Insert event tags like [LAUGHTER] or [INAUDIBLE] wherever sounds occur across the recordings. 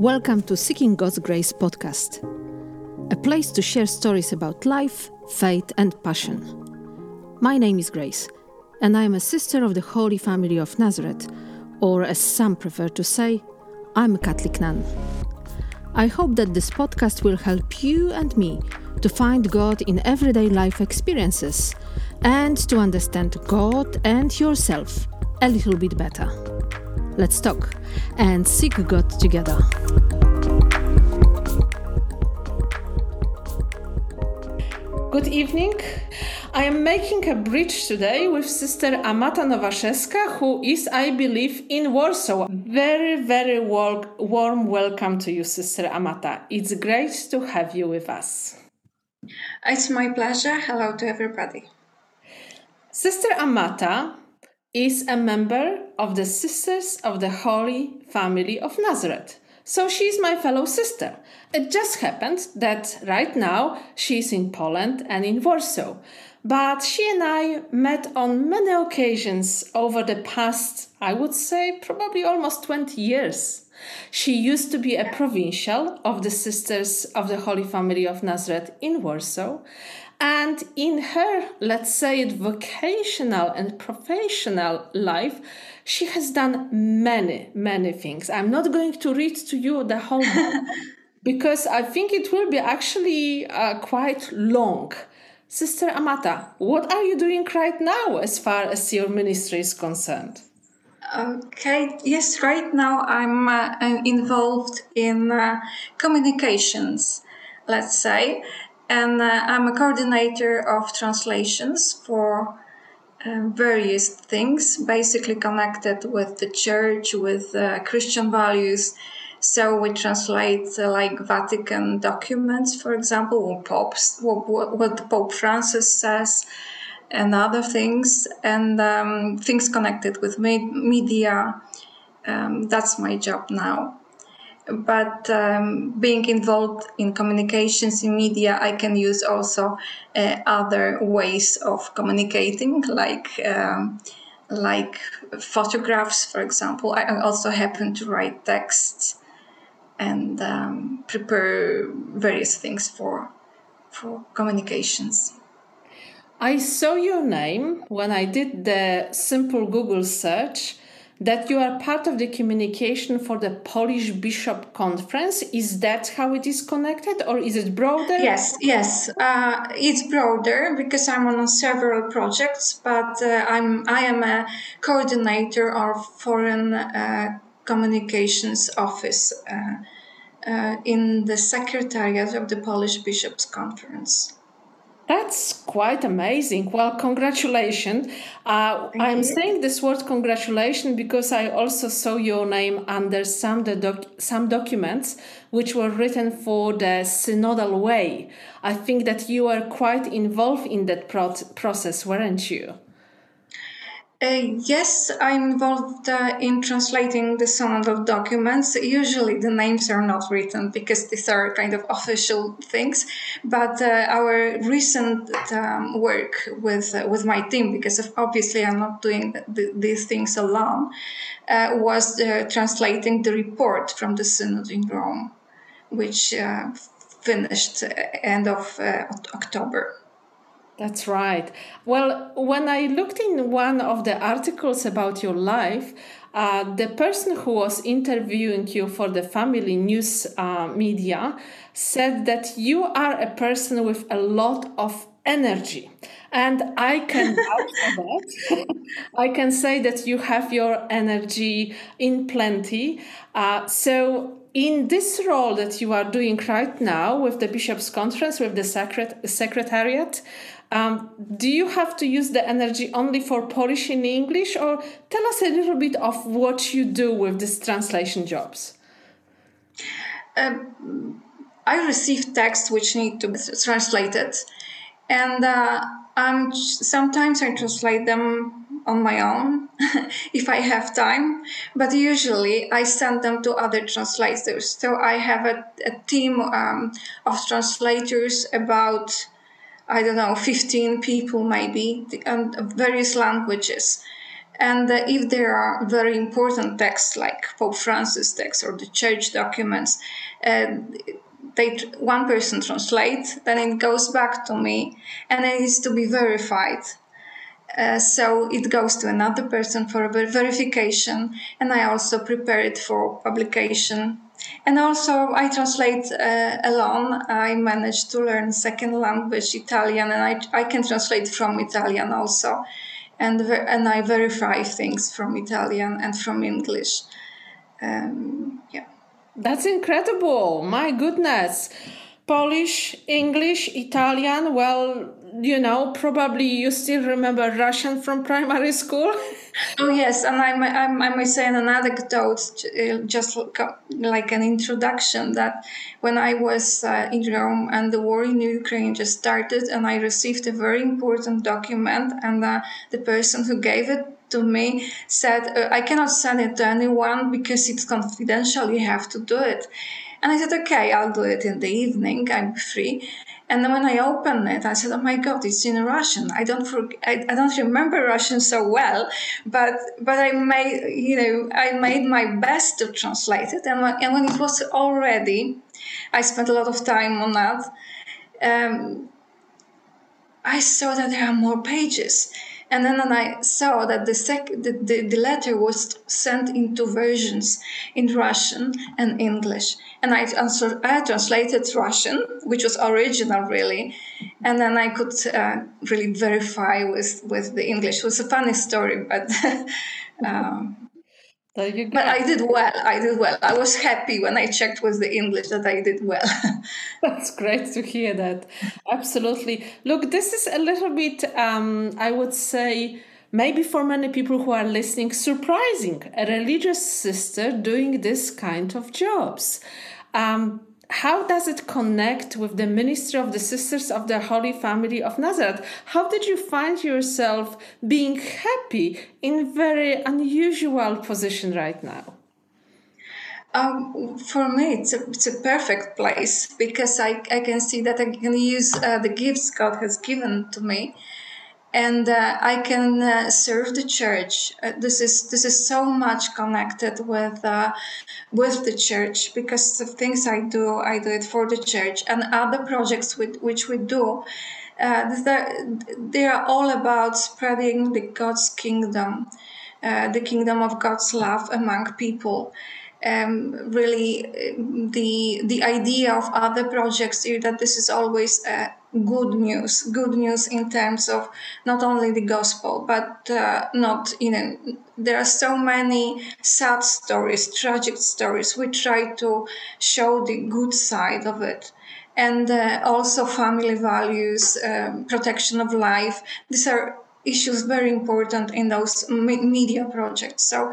Welcome to Seeking God's Grace podcast, a place to share stories about life, faith, and passion. My name is Grace, and I am a sister of the Holy Family of Nazareth, or as some prefer to say, I'm a Catholic nun. I hope that this podcast will help you and me to find God in everyday life experiences and to understand God and yourself a little bit better. Let's talk and seek God together. Good evening. I am making a bridge today with Sister Amata Nowaszewska, who is, I believe, in Warsaw. Very, very warm welcome to you, Sister Amata. It's great to have you with us. It's my pleasure. Hello to everybody. Sister Amata is a member of the Sisters of the Holy Family of Nazareth. So she's my fellow sister. It just happened that right now she's in Poland and in Warsaw. But she and I met on many occasions over the past, I would say, probably almost 20 years. She used to be a provincial of the Sisters of the Holy Family of Nazareth in Warsaw, and in her, let's say it, vocational and professional life, she has done many, many things. I'm not going to read to you the whole book [LAUGHS] because I think it will be actually uh, quite long. Sister Amata, what are you doing right now as far as your ministry is concerned? Okay, yes, right now I'm uh, involved in uh, communications, let's say and uh, I'm a coordinator of translations for uh, various things, basically connected with the church, with uh, Christian values. So we translate uh, like Vatican documents, for example, or popes, what, what Pope Francis says, and other things, and um, things connected with media. Um, that's my job now but um, being involved in communications in media, I can use also uh, other ways of communicating, like um, like photographs, for example. I also happen to write texts and um, prepare various things for for communications. I saw your name when I did the simple Google search that you are part of the communication for the Polish Bishop Conference. Is that how it is connected, or is it broader? Yes, yes, uh, it's broader because I'm on several projects, but uh, I'm I am a coordinator of foreign uh, communications office uh, uh, in the secretariat of the Polish Bishops Conference. That's quite amazing. Well, congratulations. Uh, I'm you. saying this word congratulations because I also saw your name under some, doc- some documents which were written for the synodal way. I think that you are quite involved in that pro- process, weren't you? Uh, yes, I'm involved uh, in translating the synodal documents. Usually the names are not written because these are kind of official things. But uh, our recent um, work with uh, with my team, because obviously I'm not doing the, these things alone, uh, was translating the report from the synod in Rome, which finished end of October. That's right. Well, when I looked in one of the articles about your life, uh, the person who was interviewing you for the family news uh, media said that you are a person with a lot of energy. And I can [LAUGHS] vouch for that. [LAUGHS] I can say that you have your energy in plenty. Uh, so in this role that you are doing right now with the bishops conference with the secret- secretariat um, do you have to use the energy only for polish in english? Or tell us a little bit of what you do with these translation jobs. Um, i receive texts which need to be translated. And uh, sometimes i translate them on my own [LAUGHS] if I have time, but usually I send them to other translators. So I have a, a team um, of translators about, I don't know, 15 people maybe, and various languages. And uh, if there are very important texts like Pope Francis text or the church documents, uh, they one person translates, then it goes back to me, and it needs to be verified. Uh, so it goes to another person for a verification, and I also prepare it for publication. And also, I translate uh, alone. I managed to learn second language Italian, and I, I can translate from Italian also and and I verify things from Italian and from English. Um, yeah, that's incredible! My goodness, Polish, English, Italian. Well, you know, probably you still remember Russian from primary school. [LAUGHS] oh yes, and I, I, I may say an anecdote, uh, just like an introduction, that when I was uh, in Rome and the war in Ukraine just started, and I received a very important document, and uh, the person who gave it to me said, uh, "I cannot send it to anyone because it's confidential. You have to do it." And I said, okay, I'll do it in the evening. I'm free. And then when I opened it, I said, "Oh my God, it's in Russian. I don't for, I, I, don't remember Russian so well, but but I made you know I made my best to translate it. And when, and when it was all ready, I spent a lot of time on that. Um, I saw that there are more pages, and then I saw that the, sec- the, the, the letter was sent in two versions, in Russian and English and I, I translated Russian, which was original really, and then I could uh, really verify with with the English. It was a funny story, but. [LAUGHS] um, but I did well. I did well. I was happy when I checked with the English that I did well. [LAUGHS] That's great to hear that. Absolutely. Look, this is a little bit, um, I would say, maybe for many people who are listening, surprising. A religious sister doing this kind of jobs. Um, how does it connect with the ministry of the Sisters of the Holy Family of Nazareth? How did you find yourself being happy in a very unusual position right now? Um, for me, it's a, it's a perfect place because I, I can see that I can use uh, the gifts God has given to me and uh, I can uh, serve the church. Uh, this is this is so much connected with uh, with the church because the things I do, I do it for the church, and other projects with, which we do. Uh, they are all about spreading the God's kingdom, uh, the kingdom of God's love among people um, really the the idea of other projects is that this is always uh, good news. Good news in terms of not only the gospel but uh, not you know there are so many sad stories tragic stories. We try to show the good side of it. And uh, also family values um, protection of life. These are issues very important in those media projects. So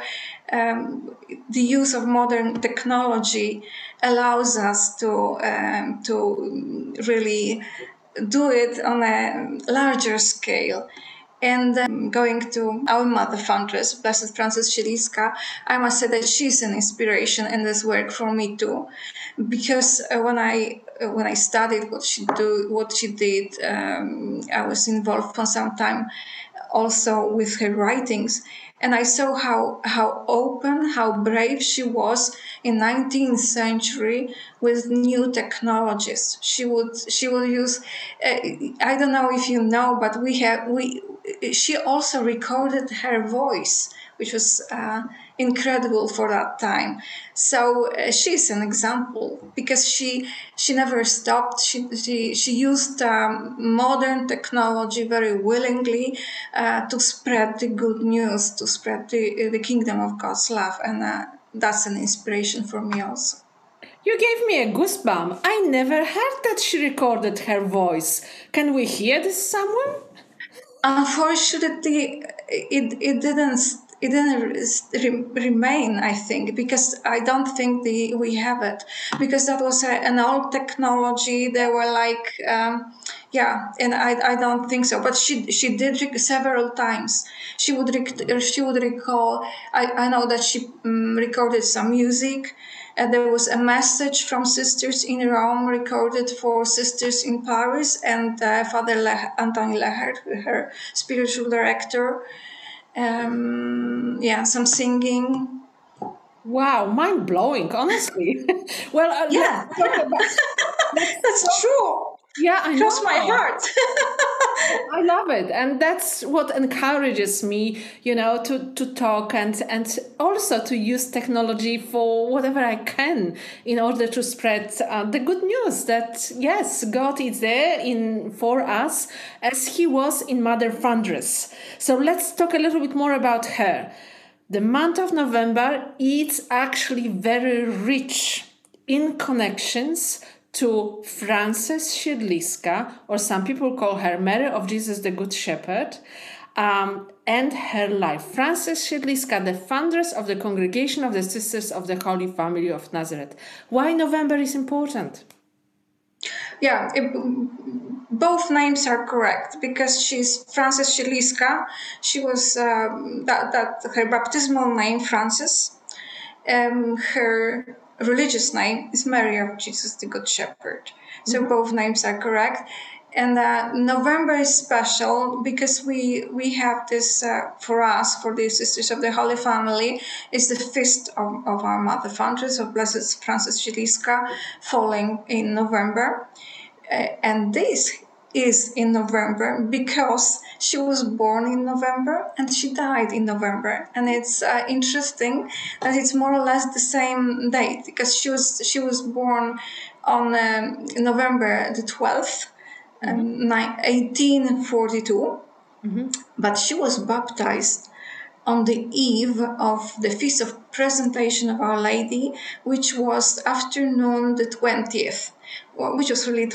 um, the use of modern technology allows us to um, to really do it on a larger scale. And um, going to our mother foundress, Blessed Frances Siedliska, I must say that she's an inspiration in this work for me too, because uh, when I when I studied what she do, what she did, um, I was involved for some time also with her writings. And i saw how how open how brave she was in 19th century with new technologies. She would she would use uh, i don't know if you know but we have we she also recorded her voice which was uh, incredible for that time. So uh, she's an example because she she never stopped. She she, she used um, modern technology very willingly uh, to spread the good news, to spread the the kingdom of God's love, and uh, that's an inspiration for me also. You gave me a goosebump. I never heard that she recorded her voice. Can we hear this somewhere? Unfortunately, it, it didn't it didn't remain i think because i don't think the we have it. Because that was a, an old technology they were like um, yeah and I, I don't think so. But she she did rec- several times. She would rec- she would recall i, I know that she um, recorded some music and there was a message from sisters in Rome recorded for sisters in Paris and uh, Father Le- Anthony Lechert, her spiritual director, Um, yeah, some singing. Wow, mind blowing, honestly. [LAUGHS] well, uh, yeah, yeah. [LAUGHS] that's true. Yeah, I cross my heart. [LAUGHS] I love it, and that's what encourages me, you know, to to talk and and also to use technology for whatever I can in order to spread uh, the good news that yes, God is there in for us as He was in Mother Foundress. So let's talk a little bit more about her. The month of November is actually very rich in connections to Frances Siedliska, or some people call her Mary of Jesus the Good Shepherd, um, and her life. Frances Siedliska, the founders of the Congregation of the Sisters of the Holy Family of Nazareth. Why November is important? Yeah, it, both names are correct because she's Frances Siedliska. She was um, that, that her baptismal name, Frances. Um, her religious name is Mary of Jesus the Good Shepherd. So mm-hmm. both names are correct. And uh, November is special because we we have this uh, for us for the Sisters of the Holy Family is the feast of, of our Mother Foundress of Blessed Frances Siedliska falling in November, uh, and this is in November because she was born in November and she died in November. And it's uh, interesting that it's more or less the same date because she was she was born on um, November the 12th, um, 1842, mm-hmm. but she was baptized on the eve of the feast of presentation of Our Lady, which was afternoon the 20th, which was really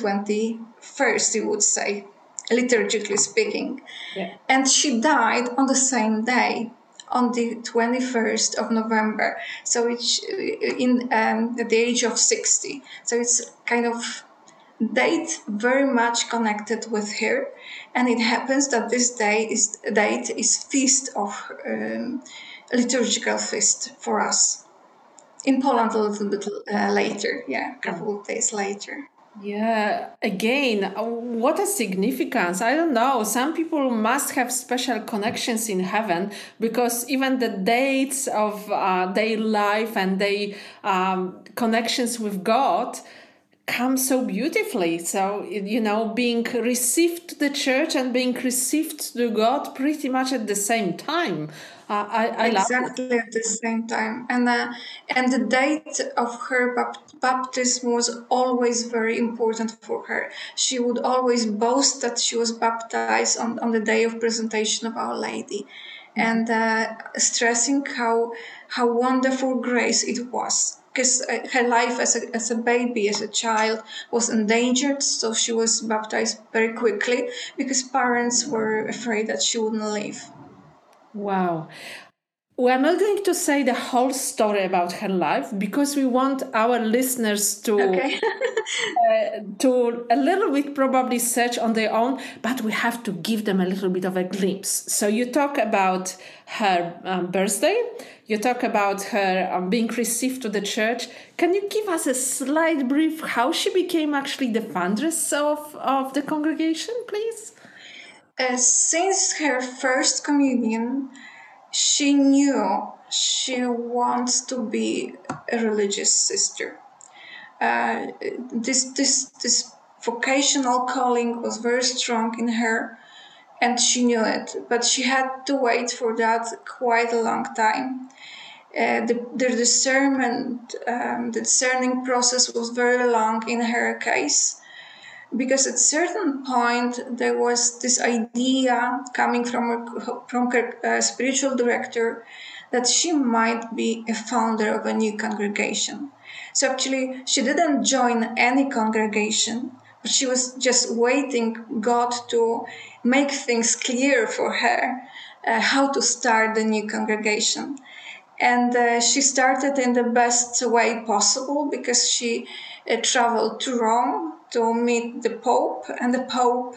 21st, you would say, liturgically speaking. Yeah. And she died on the same day, on the 21st of November. So it's in um, at the age of 60. So it's kind of date very much connected with her and it happens that this day is date is feast of um, liturgical feast for us in poland a little bit uh, later yeah a couple of days later yeah, again, uh, what a significance. I don't know. Some people must have special connections in heaven because even the dates of uh, their life and their um, connections with God come so beautifully. So, you know, being received to the church and being received to God pretty much at the same time. Uh, I, I exactly at the same time, and uh, and the date of her baptism was always very important for her. She would always boast that she was baptized on, on the day of presentation of Our Lady, and uh, stressing how how wonderful grace it was because uh, her life as a, as a baby, as a child, was endangered. So she was baptized very quickly because parents were afraid that she wouldn't live. Wow. We're not going to say the whole story about her life because we want our listeners to okay. [LAUGHS] uh, to a little bit probably search on their own, but we have to give them a little bit of a glimpse. So you talk about her um, birthday, you talk about her um, being received to the church. Can you give us a slight brief how she became actually the foundress of, of the congregation, please? Uh, since her first communion, she knew she wants to be a religious sister. Uh, this this this vocational calling was very strong in her, and she knew it. But she had to wait for that quite a long time. Uh, the, the discernment, um, the discerning process was very long in her case because at certain point there was this idea coming from her, from her spiritual director that she might be a founder of a new congregation. So actually, she didn't join any congregation, but she was just waiting God to make things clear for her uh, how to start the new congregation. And uh, she started in the best way possible because she uh, traveled to Rome to meet the Pope, and the Pope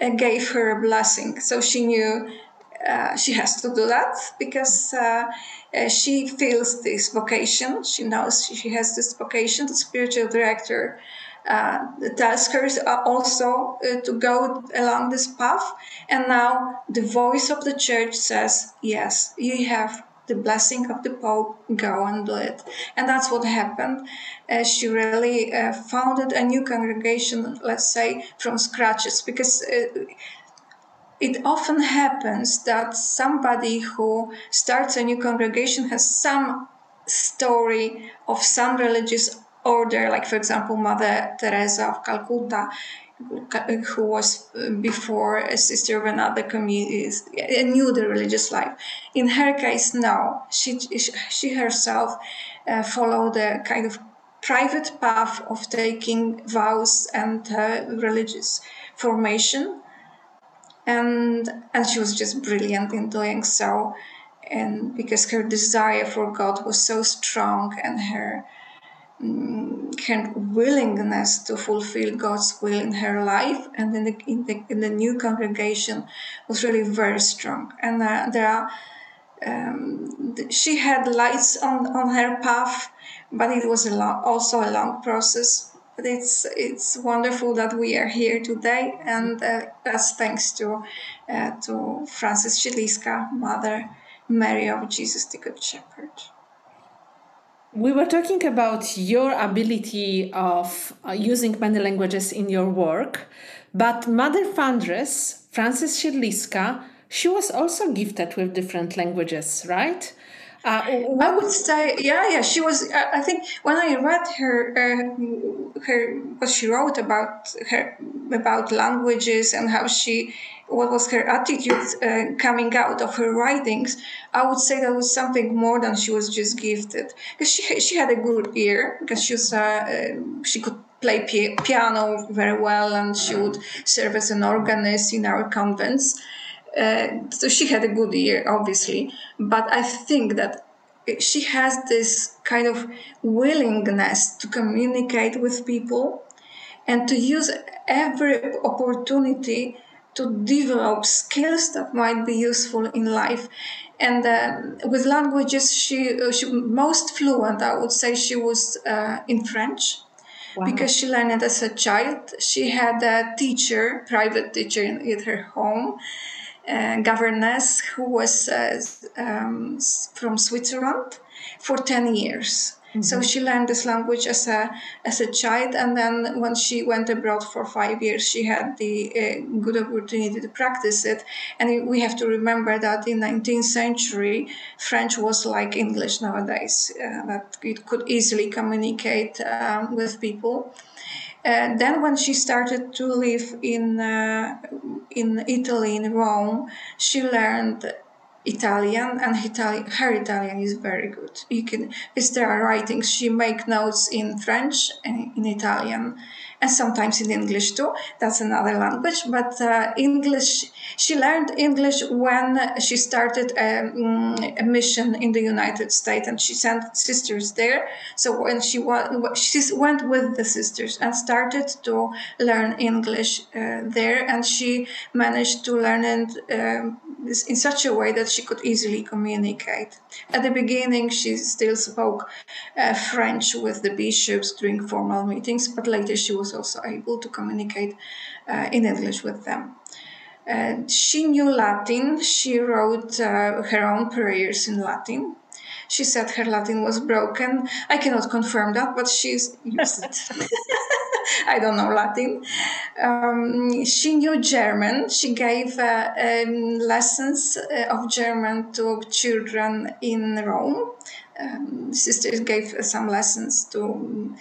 uh, gave her a blessing. So she knew uh, she has to do that because uh, uh, she feels this vocation. She knows she has this vocation. The spiritual director uh, tells her also uh, to go along this path. And now the voice of the church says, yes, you have the blessing of the Pope, go and do it. And that's what happened. She really uh, founded a new congregation, let's say, from scratches, because uh, it often happens that somebody who starts a new congregation has some story of some religious order, like, for example, Mother Teresa of Calcutta who was uh, before a sister of another community, knew the religious life. In her case, no. She, she herself uh, followed a kind of private path of taking vows and uh, religious formation. And, and she was just brilliant in doing so. And because her desire for God was so strong and her her willingness to fulfill God's will in her life and in the, in the, in the new congregation was really very strong. And uh, there are, um, she had lights on, on her path, but it was a also a long process. But it's it's wonderful that we are here today, and uh, that's thanks to uh, to Frances Siedliska, Mother Mary of Jesus the Good Shepherd. We were talking about your ability of uh, using many languages in your work, but Mother Foundress, Frances Siedliska, she was also gifted with different languages, right? Uh, I would say, yeah, yeah. She was. Uh, I think when I read her, uh, her what she wrote about her about languages and how she what was her attitude uh, coming out of her writings, I would say that was something more than she was just gifted. Because she she had a good ear, because she was uh, uh, she could play piano very well, and she would serve as an organist in our convents. Uh, so she had a good year, obviously. But I think that she has this kind of willingness to communicate with people and to use every opportunity to develop skills that might be useful in life. And uh, with languages, she, uh, she most fluent. I would say she was uh, in French. Wow. Because she learned it as a child, she had a teacher, private teacher in her home, uh, governess who was uh, um, from Switzerland for 10 years. Mm-hmm. So she learned this language as a as a child, and then when she went abroad for five years, she had the uh, good opportunity to practice it. And we have to remember that in 19th century, French was like English nowadays; uh, that it could easily communicate um, with people. Uh, then, when she started to live in uh, in Italy, in Rome, she learned Italian, and her Italian is very good. You can, if there are writings, she make notes in French and in Italian, and sometimes in English too. That's another language, but uh, English. She learned English when she started a, um, a, mission in the United States, and she sent sisters there. So when she went, she went with the sisters and started to learn English uh, there, and she managed to learn it. Um, in such a way that she could easily communicate. At the beginning, she still spoke uh, French with the bishops during formal meetings, but later she was also able to communicate uh, in English with them. Uh, she knew Latin. She wrote uh, her own prayers in Latin. She said her Latin was broken. I cannot confirm that, but she's used it. [LAUGHS] [LAUGHS] I don't know Latin. Um, she knew German. She gave uh, um, lessons uh, of German to children in Rome. Um, sisters gave some lessons to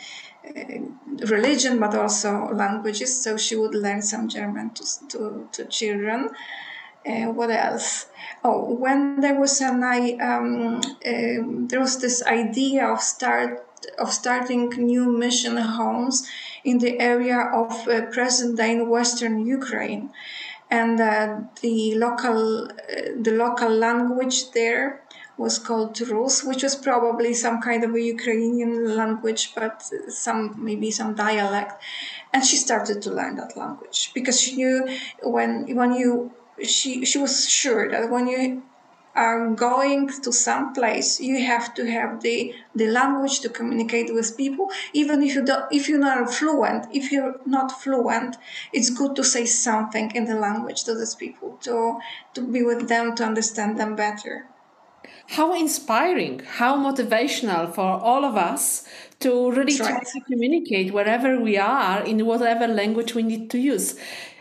uh, religion, but also languages. So she would learn some German to, to, to children. Uh, what else? Oh, when there was an I, um, uh, there was this idea of start of starting new mission homes in the area of uh, present day Western Ukraine, and uh, the local uh, the local language there was called Rus, which was probably some kind of a Ukrainian language, but some maybe some dialect. And she started to learn that language because she knew when when you she she was sure that when you are going to some place, you have to have the, the language to communicate with people. Even if you don't, if you're not fluent, if you're not fluent, it's good to say something in the language to those people to to be with them to understand them better. How inspiring, how motivational for all of us to really try to communicate wherever we are in whatever language we need to use.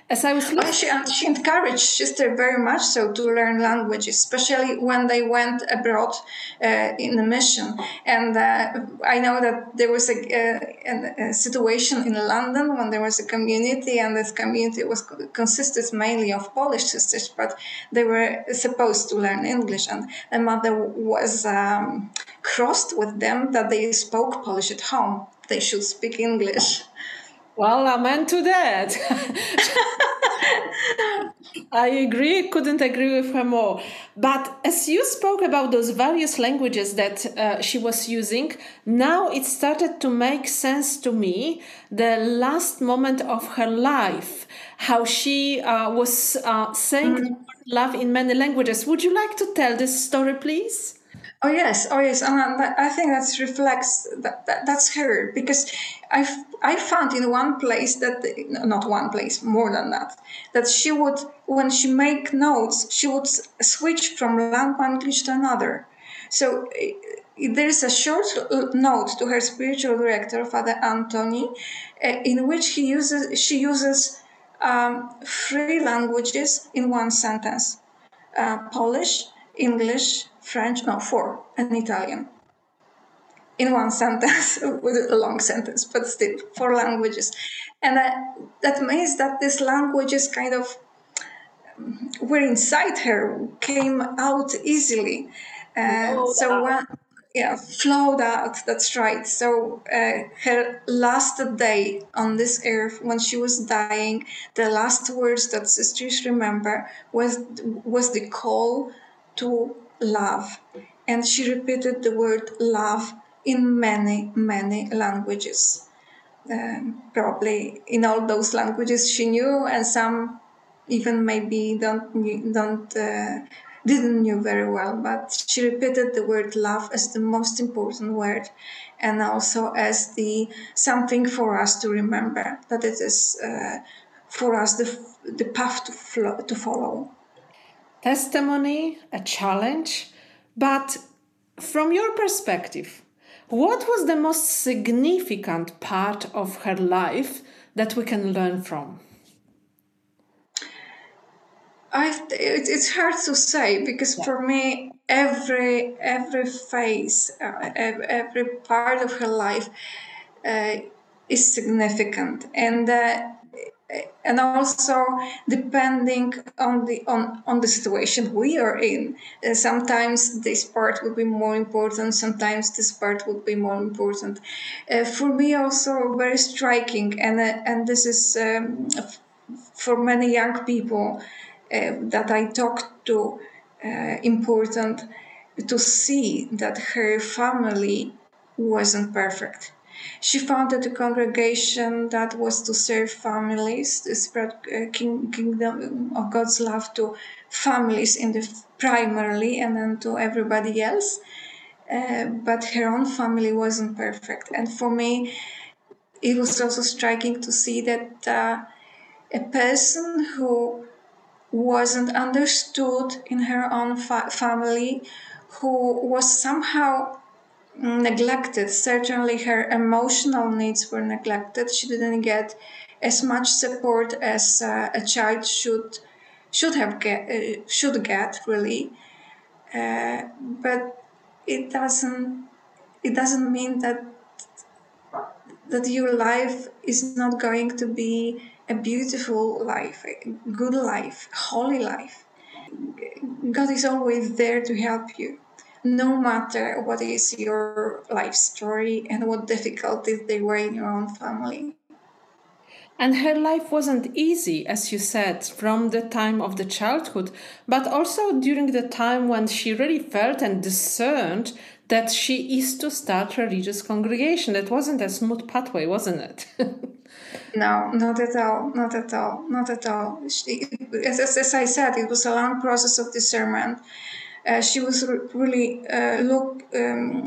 As I was listening, she, she encouraged sister very much so to learn languages, especially when they went abroad uh, in a mission. And uh, I know that there was a, a, a situation in London when there was a community, and this community was consisted mainly of Polish sisters, but they were supposed to learn English. And the mother was um, crossed with them that they spoke Polish at home. They should speak English. Well, amen to that. [LAUGHS] I agree, couldn't agree with her more. But as you spoke about those various languages that uh, she was using, now it started to make sense to me the last moment of her life, how she uh, was uh, saying love in many languages. Would you like to tell this story, please? Oh yes, oh yes, and I think that reflects that, that that's her because I I found in one place that not one place more than that that she would when she make notes she would switch from one language to another. So there is a short note to her spiritual director, Father Anthony, in which he uses she uses um, three languages in one sentence: uh, Polish, English, French, no, four, and Italian. In one sentence, [LAUGHS] with a long sentence, but still four languages. And that, that means that these languages kind of were inside her, came out easily. Uh, so when, yeah, flowed out. That's right. So uh, her last day on this earth, when she was dying, the last words that sisters remember was was the call to love, and she repeated the word love in many many languages. Um, probably in all those languages she knew, and some even maybe don't don't. Uh, didn't knew very well, but she repeated the word love as the most important word, and also as the something for us to remember that it is uh, for us the the path to to follow. Testimony, a challenge, but from your perspective, what was the most significant part of her life that we can learn from? I, it, it's hard to say because yeah. for me every every phase uh, every part of her life uh, is significant and uh, and also depending on the on, on the situation we are in uh, sometimes this part will be more important sometimes this part will be more important uh, for me also very striking and uh, and this is um, for many young people uh, that I talked to uh, important to see that her family wasn't perfect. She founded a congregation that was to serve families, to spread uh, king, kingdom of God's love to families in the primarily, and then to everybody else. Uh, but her own family wasn't perfect, and for me, it was also striking to see that uh, a person who wasn't understood in her own fa- family, who was somehow neglected. Certainly, her emotional needs were neglected. She didn't get as much support as uh, a child should should have get uh, should get really. Uh, but it doesn't it doesn't mean that that your life is not going to be a beautiful life, a good life, holy life. God is always there to help you, no matter what is your life story and what difficulties there were in your own family. And her life wasn't easy, as you said, from the time of the childhood, but also during the time when she really felt and discerned that she is to start religious congregation. That wasn't a smooth pathway, wasn't it? [LAUGHS] no, not at all, not at all, not at all. She, as, as, I said, it was a long process of discernment. Uh, she was really uh, look um,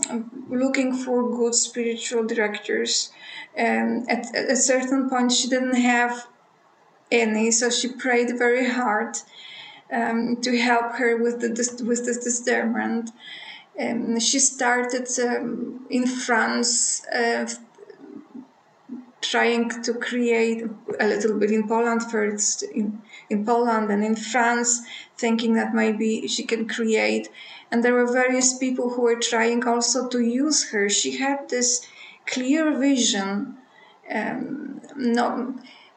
looking for good spiritual directors. Um, at, at a certain point, she didn't have any, so she prayed very hard um, to help her with the with this discernment. Um, she started um, in France, uh, trying to create a little bit in Poland first, in, in Poland and in France, thinking that maybe she can create. And there were various people who were trying also to use her. She had this clear vision, um, not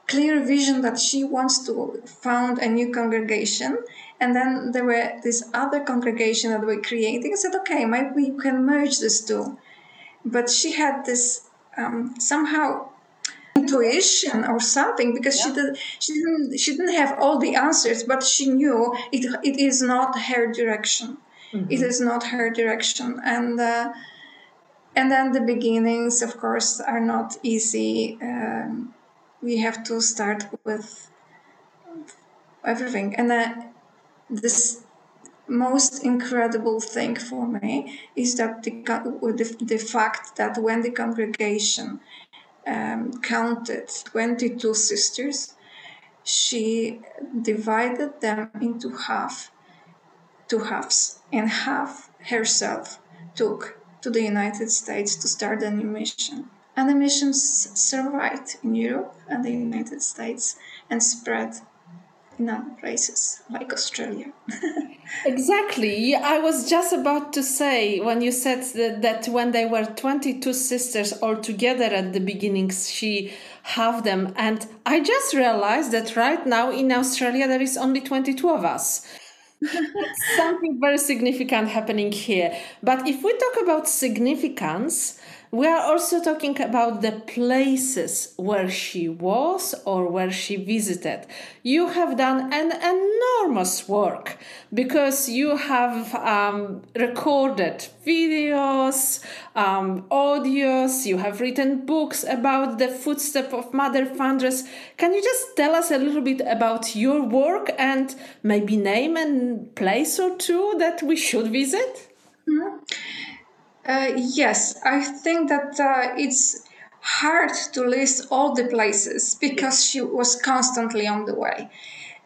clear vision that she wants to found a new congregation. And then there were this other congregation that were creating. I said, okay, maybe you can merge these two. But she had this um, somehow intuition or something because yeah. she did she didn't she didn't have all the answers but she knew it it is not her direction mm-hmm. it is not her direction and uh, and then the beginnings of course are not easy um, we have to start with everything and uh, this most incredible thing for me is that the, the, the fact that when the congregation um, counted 22 sisters, she divided them into half, two halves, and half herself took to the United States to start a new mission. And the missions survived in Europe and the United States and spread other places like Australia. [LAUGHS] exactly. I was just about to say when you said that, that when they were 22 sisters all together at the beginning, she have them. And I just realized that right now in Australia there is only 22 of us. [LAUGHS] something very significant happening here. But if we talk about significance, we are also talking about the places where she was or where she visited. You have done an enormous work because you have um, recorded videos, um, audios, you have written books about the footstep of Mother Foundress. Can you just tell us a little bit about your work and maybe name a place or two that we should visit? Mm-hmm. Uh, yes, I think that uh, it's hard to list all the places because she was constantly on the way.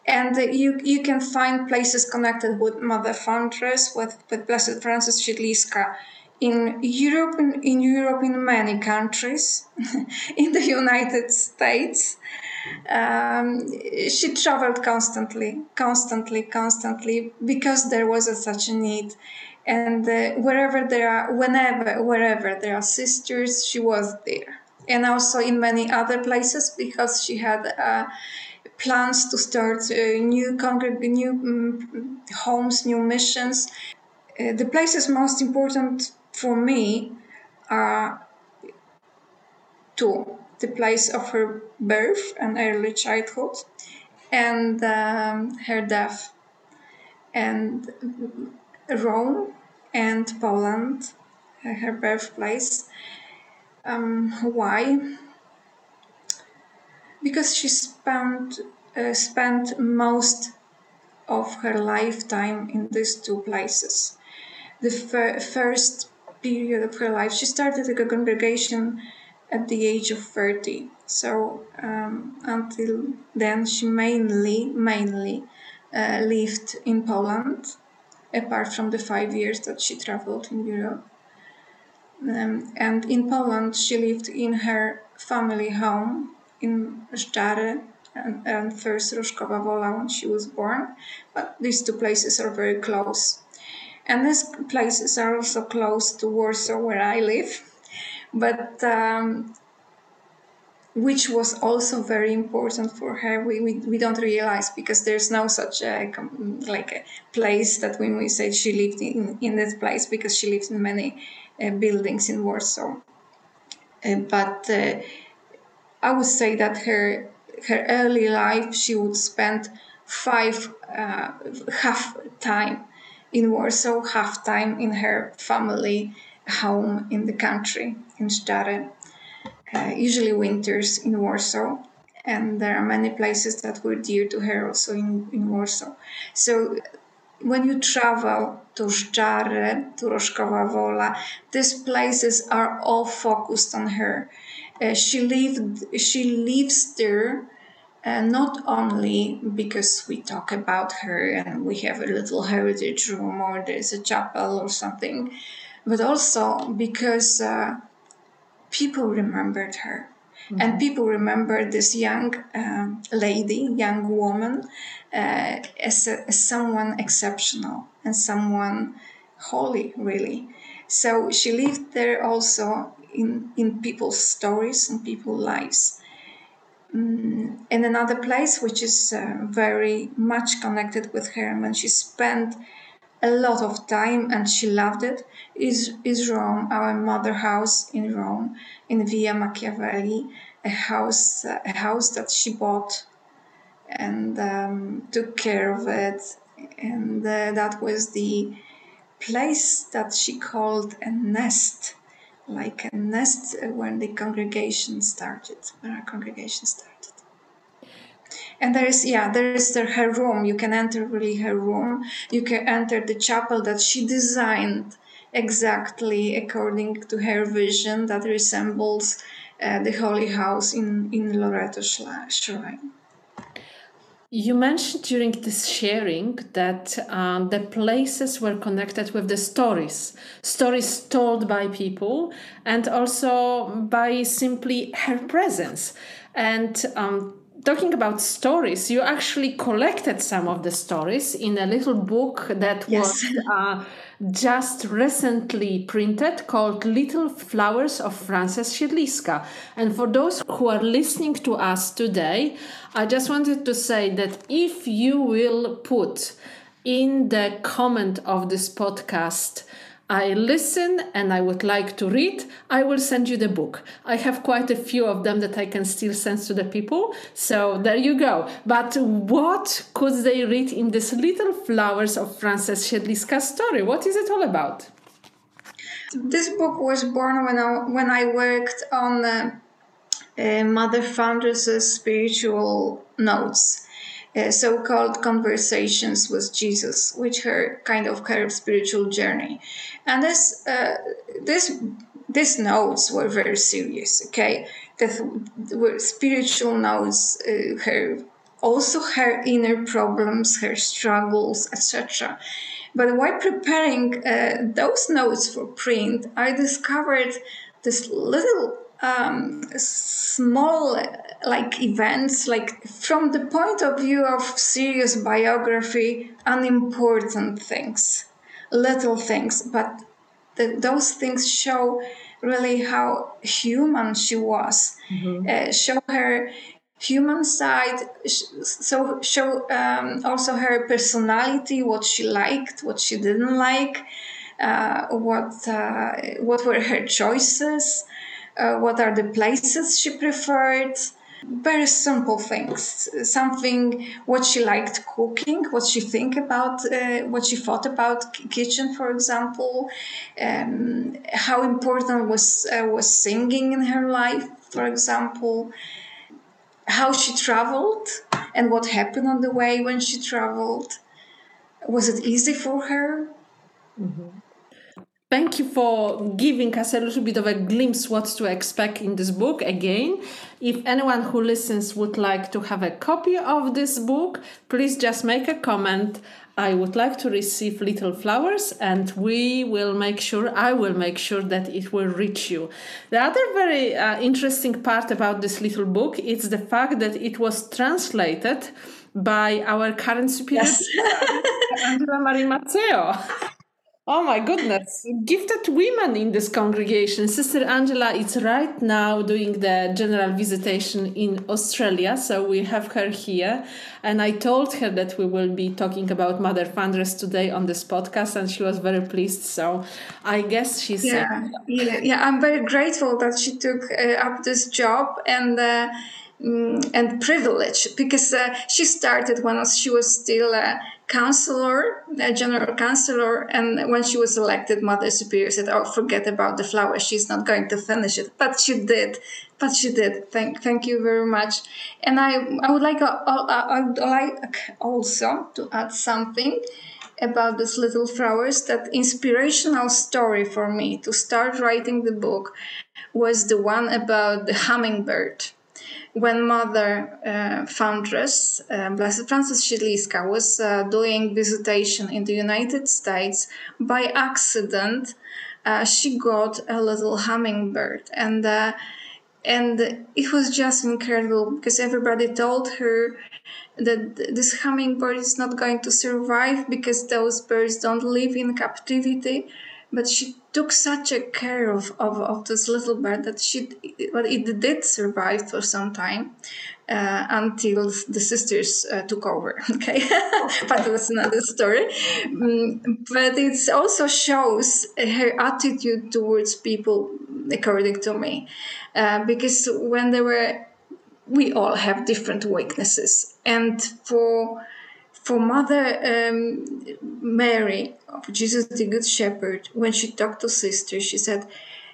And you, you can find places connected with Mother Foundress, with, with Blessed Frances Siedliska in Europe, in, in Europe, in many countries, [LAUGHS] in the United States. Um, she traveled constantly, constantly, constantly because there was a, such a need and uh, wherever there are whenever wherever there are sisters she was there. And also in many other places because she had uh, plans to start uh, new congreg- new um, homes new missions. Uh, the places most important for me are two. The place of her birth and early childhood and um, her death. And Rome and Poland, her birthplace. Um, why? Because she spent uh, spent most of her lifetime in these two places. The fir- first period of her life, she started a congregation at the age of 30. So um, until then, she mainly mainly uh, lived in Poland apart from the five years that she traveled in Europe. Um, and in Poland, she lived in her family home in Żdżary and, and first Roszkowa Wola when she was born. But these two places are very close. And these places are also close to Warsaw, where I live. But um, which was also very important for her. We, we, we don't realize because there's no such a like a place that when we say she lived in, in this place because she lived in many uh, buildings in Warsaw. Uh, but uh, I would say that her her early life she would spend five uh, half time in Warsaw, half time in her family home in the country in Żdżary uh, usually winters in Warsaw. And there are many places that were dear to her also in, in Warsaw. So when you travel to Żdżary, to Roszkowa Wola, these places are all focused on her. Uh, she lived, she lives there uh, not only because we talk about her and we have a little heritage room or there's a chapel or something, but also because uh, people remembered her. Mm-hmm. And people remember this young uh, lady, young woman, uh, as, a, as someone exceptional and someone holy, really. So she lived there also in, in people's stories and people's lives. Mm, in another place, which is uh, very much connected with her, and when she spent a lot of time and she loved it, is, is Rome, our mother house in Rome, in Via Machiavelli, a house, a house that she bought and um, took care of it. And uh, that was the place that she called a nest, like a nest when the congregation started, when our congregation started. And there is, yeah, there is the, her room. You can enter really her room. You can enter the chapel that she designed exactly according to her vision that resembles uh, the Holy House in, in Loreto Shrine. You mentioned during this sharing that um, the places were connected with the stories, stories told by people, and also by simply her presence. And um, talking about stories, you actually collected some of the stories in a little book that yes. was uh, just recently printed called Little Flowers of Frances Siedliska. And for those who are listening to us today, I just wanted to say that if you will put in the comment of this podcast, I listen and I would like to read, I will send you the book. I have quite a few of them that I can still send to the people. So there you go. But what could they read in this Little Flowers of Frances Siedliska story? What is it all about? This book was born when I, when I worked on uh, uh, Mother Foundress's spiritual notes uh, so-called conversations with Jesus, which her kind of her spiritual journey, and this uh, this these notes were very serious. Okay, that were spiritual notes. Uh, her also her inner problems, her struggles, etc. But while preparing uh, those notes for print, I discovered this little um, small like events like from the point of view of serious biography unimportant things little things but the, those things show really how human she was mm-hmm. uh, show her human side so show um, also her personality what she liked what she didn't like uh, what uh, what were her choices uh, what are the places she preferred very simple things. Something what she liked cooking what she think about uh, what she thought about kitchen for example. Um, how important was uh, was singing in her life for example. How she traveled and what happened on the way when she traveled. Was it easy for her? Mm-hmm. Thank you for giving us a little bit of a glimpse what to expect in this book. Again, if anyone who listens would like to have a copy of this book, please just make a comment. I would like to receive little flowers, and we will make sure, I will make sure that it will reach you. The other very uh, interesting part about this little book is the fact that it was translated by our current superior, yes. Angela Marie Mazzeo. [LAUGHS] Oh my goodness. Gifted women in this congregation. Sister Angela is right now doing the general visitation in Australia. So we have her here. And I told her that we will be talking about Mother Foundress today on this podcast. And she was very pleased. So I guess she's. Yeah, yeah, yeah. I'm very grateful that she took uh, up this job. And. Uh, mm, and privilege because uh, she started when she was still a counselor, a general counselor, and when she was elected, Mother Superior said, "Oh, forget about the flower. She's not going to finish it." But she did. But she did. Thank, thank you very much. And I, I would like, uh, uh, I would like also to add something. about these little flowers that inspirational story for me to start writing the book was the one about the hummingbird when Mother uh, Foundress, uh, Blessed Frances was uh, doing visitation in the United States, by accident, uh, she got a little hummingbird, and and it was just incredible because everybody told her that this hummingbird is not going to survive because those birds don't live in captivity. But she took such a care of, of, of this little bird that she well, it did survive for some time uh, until the sisters uh, took over [LAUGHS] okay? [LAUGHS] But that's another story. Um, but it also shows her attitude towards people according to me uh, because when they were we all have different weaknesses. And for for Mother um, Mary of Jesus the Good Shepherd, when she talked to sister, she said,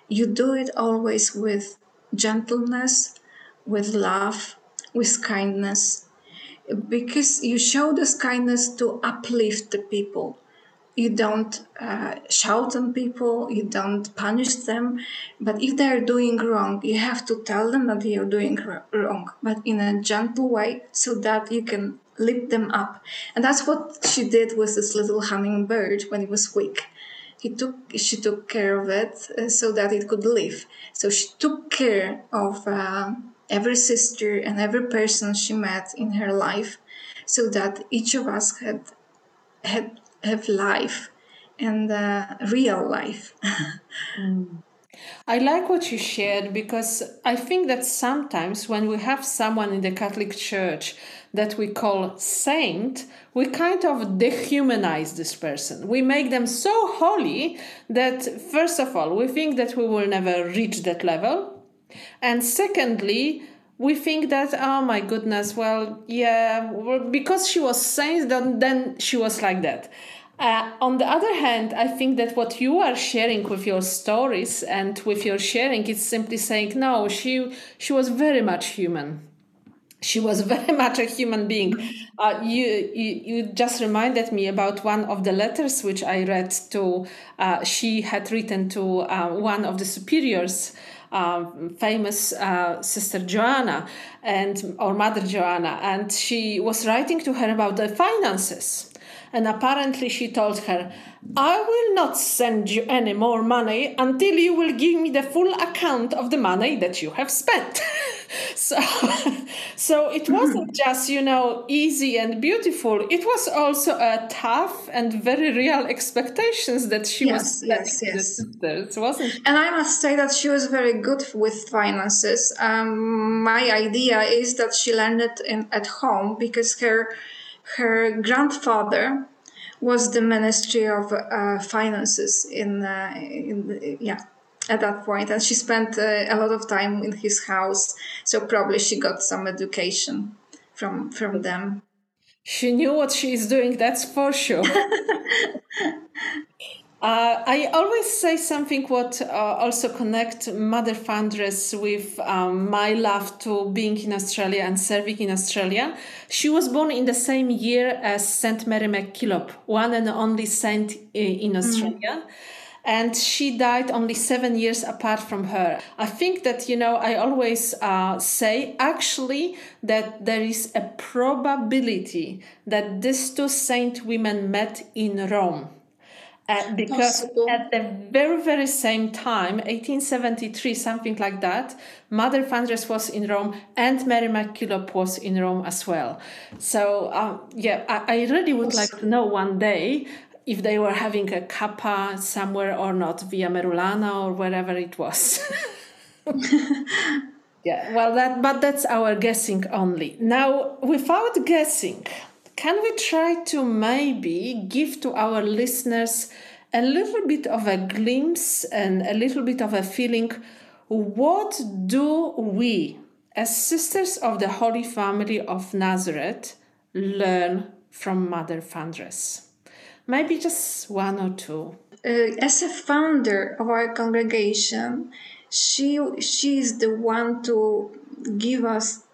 You do it always with gentleness, with love, with kindness, because you show this kindness to uplift the people. You don't uh, shout on people, you don't punish them, but if they're doing wrong, you have to tell them that they are doing wrong, but in a gentle way so that you can lift them up. And that's what she did with this little hummingbird when it was weak. He took, she took care of it uh, so that it could live. So she took care of uh, every sister and every person she met in her life, so that each of us had had have life and uh, real life. mm. [LAUGHS] I like what you shared because I think that sometimes when we have someone in the Catholic Church that we call saint, we kind of dehumanize this person. We make them so holy that, first of all, we think that we will never reach that level. And secondly, we think that, oh my goodness, well, yeah, because she was saint, then, then she was like that. Uh, on the other hand, I think that what you are sharing with your stories and with your sharing is simply saying, no, she she was very much human. She was [LAUGHS] very much a human being. Uh, you, you you just reminded me about one of the letters which I read to. Uh, she had written to uh, one of the superiors. Um, famous uh, sister Joanna and or mother Joanna, and she was writing to her about the finances and apparently she told her, I will not send you any more money until you will give me the full account of the money that you have spent. [LAUGHS] [LAUGHS] so, [LAUGHS] so it wasn't [LAUGHS] just, you know, easy and beautiful. It was also a tough and very real expectations that she yes, was yes, yes. sisters, wasn't And I must say that she was very good with finances. Um, my idea is that she learned it in, at home because her her grandfather was the Ministry of uh, Finances in, uh, in yeah at that point, and she spent uh, a lot of time in his house. So probably she got some education from from them. She knew what she is doing. That's for sure. [LAUGHS] Uh, I always say something what uh, also connect Mother Foundress with um, my love to being in Australia and serving in Australia. She was born in the same year as Saint Mary MacKillop, one and only saint in Australia. Mm. And she died only seven years apart from her. I think that, you know, I always uh, say actually that there is a probability that these two saint women met in Rome uh, because Possible. at the very, very same time, 1873, something like that, Mother Foundress was in Rome and Mary MacKillop was in Rome as well. So, uh, yeah, I, I, really would like to know one day if they were having a kappa somewhere or not, via Merulana or wherever it was. [LAUGHS] yeah, well, that, but that's our guessing only. Now, without guessing, can we try to maybe give to our listeners a little bit of a glimpse and a little bit of a feeling what do we as sisters of the holy family of nazareth learn from mother foundress maybe just one or two uh, as a founder of our congregation she she is the one to give us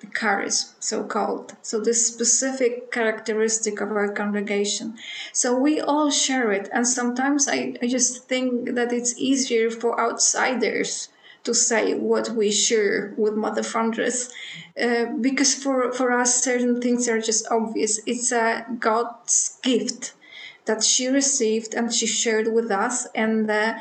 the charism, so called. So, this specific characteristic of our congregation. So, we all share it. And sometimes I, I just think that it's easier for outsiders to say what we share with Mother Foundress, uh, because for, for us, certain things are just obvious. It's a God's gift that she received and she shared with us. And uh,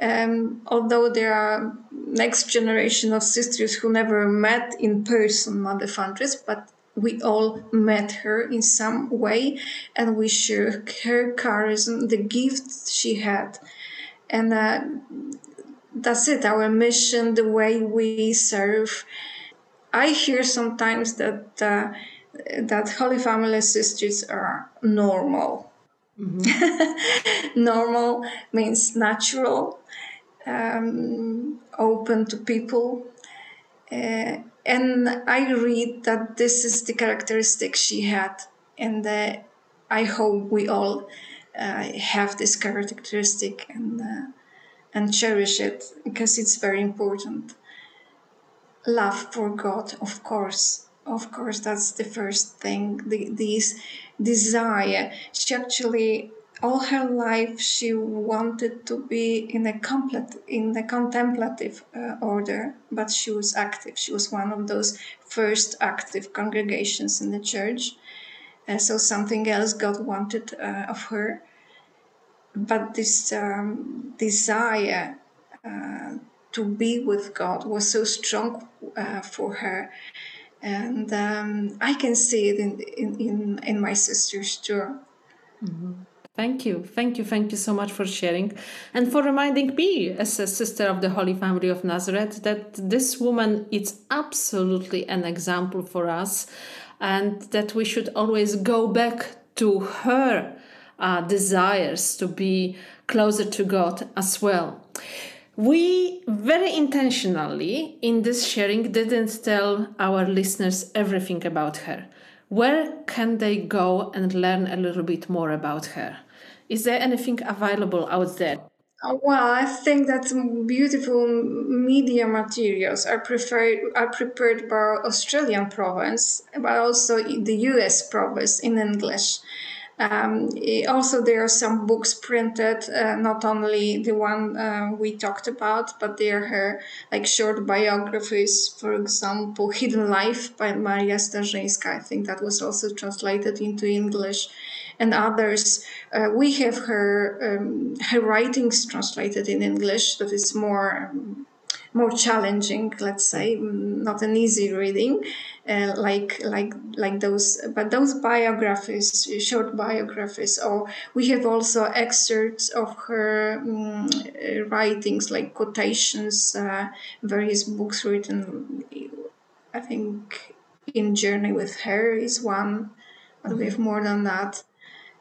um, although there are next generation of sisters who never met in person Mother Foundress, but we all met her in some way and we share her charism, the gifts she had. And uh, that's it, our mission, the way we serve. I hear sometimes that uh, that Holy Family sisters are normal. Mm-hmm. [LAUGHS] normal means natural, um, open to people. Uh, and I read that this is the characteristic she had, and uh, I hope we all uh, have this characteristic and uh, and cherish it because it's very important. Love for God, of course, of course, that's the first thing. The, this desire. She actually all her life she wanted to be in a complete in the contemplative uh, order but she was active. She was one of those first active congregations in the church. Uh, so something else god wanted uh, of her. But this um, desire uh, to be with god was so strong uh, for her and um, i can see it in, in, in, in my sisters too mm-hmm. Thank you. Thank you. Thank you so much for sharing and for reminding me, as a sister of the Holy Family of Nazareth, that this woman is absolutely an example for us and that we should always go back to her uh, desires to be closer to God as well. We very intentionally in this sharing didn't tell our listeners everything about her where can they go and learn a little bit more about her? Is there anything available out there? Uh, well, I think that beautiful media materials are preferred are prepared by Australian province, but also the U.S. province in English. Um, also, there are some books printed, uh, not only the one uh, we talked about, but there are like short biographies, for example, [LAUGHS] Hidden Life by Maria Starzyńska. I think that was also translated into English and others. Uh, we have her um, her writings translated in English that is more um, more challenging, let's say, not an easy reading, uh, like like like those. But those biographies, short biographies, or we have also excerpts of her um, writings, like quotations, uh, various books written. I think in Journey with Her is one, but we have more than that.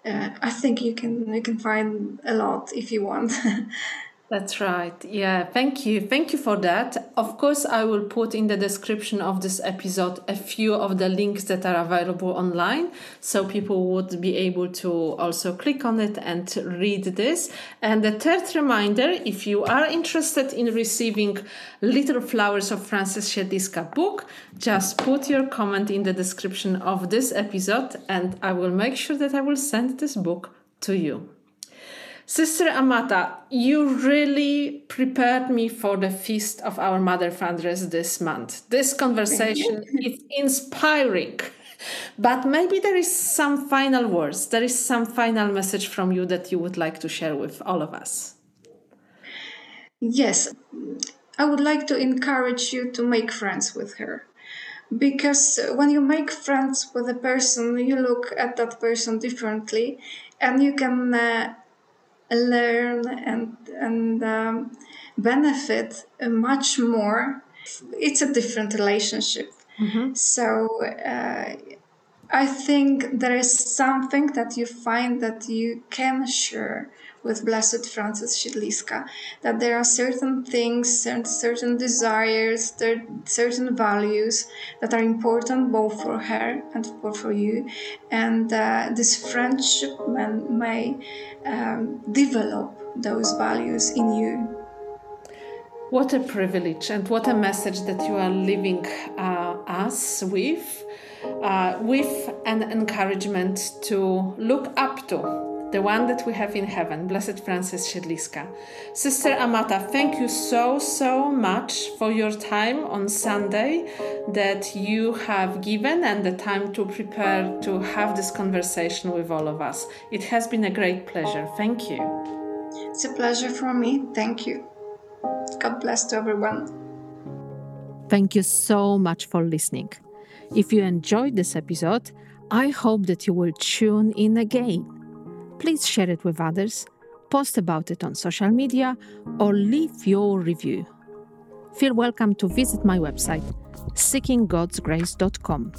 Uh, I think you can you can find a lot if you want. [LAUGHS] That's right. Yeah, thank you. Thank you for that. Of course, I will put in the description of this episode a few of the links that are available online so people would be able to also click on it and read this. And the third reminder if you are interested in receiving Little Flowers of Frances Siedliska book, just put your comment in the description of this episode and I will make sure that I will send this book to you. Sister Amata, you really prepared me for the feast of our Mother Foundress this month. This conversation is inspiring. But maybe there is some final words, there is some final message from you that you would like to share with all of us. Yes, I would like to encourage you to make friends with her. Because when you make friends with a person, you look at that person differently and you can uh, learn and and um, benefit much more. It's a different relationship. Mm-hmm. So uh, I think there is something that you find that you can share with Blessed Frances Siedliska, that there are certain things, certain desires, certain values that are important both for her and for, for you. And uh, this friendship may um, develop those values in you. What a privilege and what a message that you are leaving uh, us with, uh, with an encouragement to look up to the one that we have in heaven, Blessed Frances Siedliska. Sister Amata, thank you so, so much for your time on Sunday that you have given and the time to prepare to have this conversation with all of us. It has been a great pleasure. Thank you. It's a pleasure for me. Thank you. God bless to everyone. Thank you so much for listening. If you enjoyed this episode, I hope that you will tune in again please share it with others, post about it on social media, or leave your review. Feel welcome to visit my website, seekinggodsgrace.com,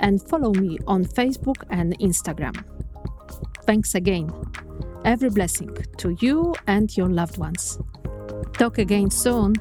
and follow me on Facebook and Instagram. Thanks again. Every blessing to you and your loved ones. Talk again soon.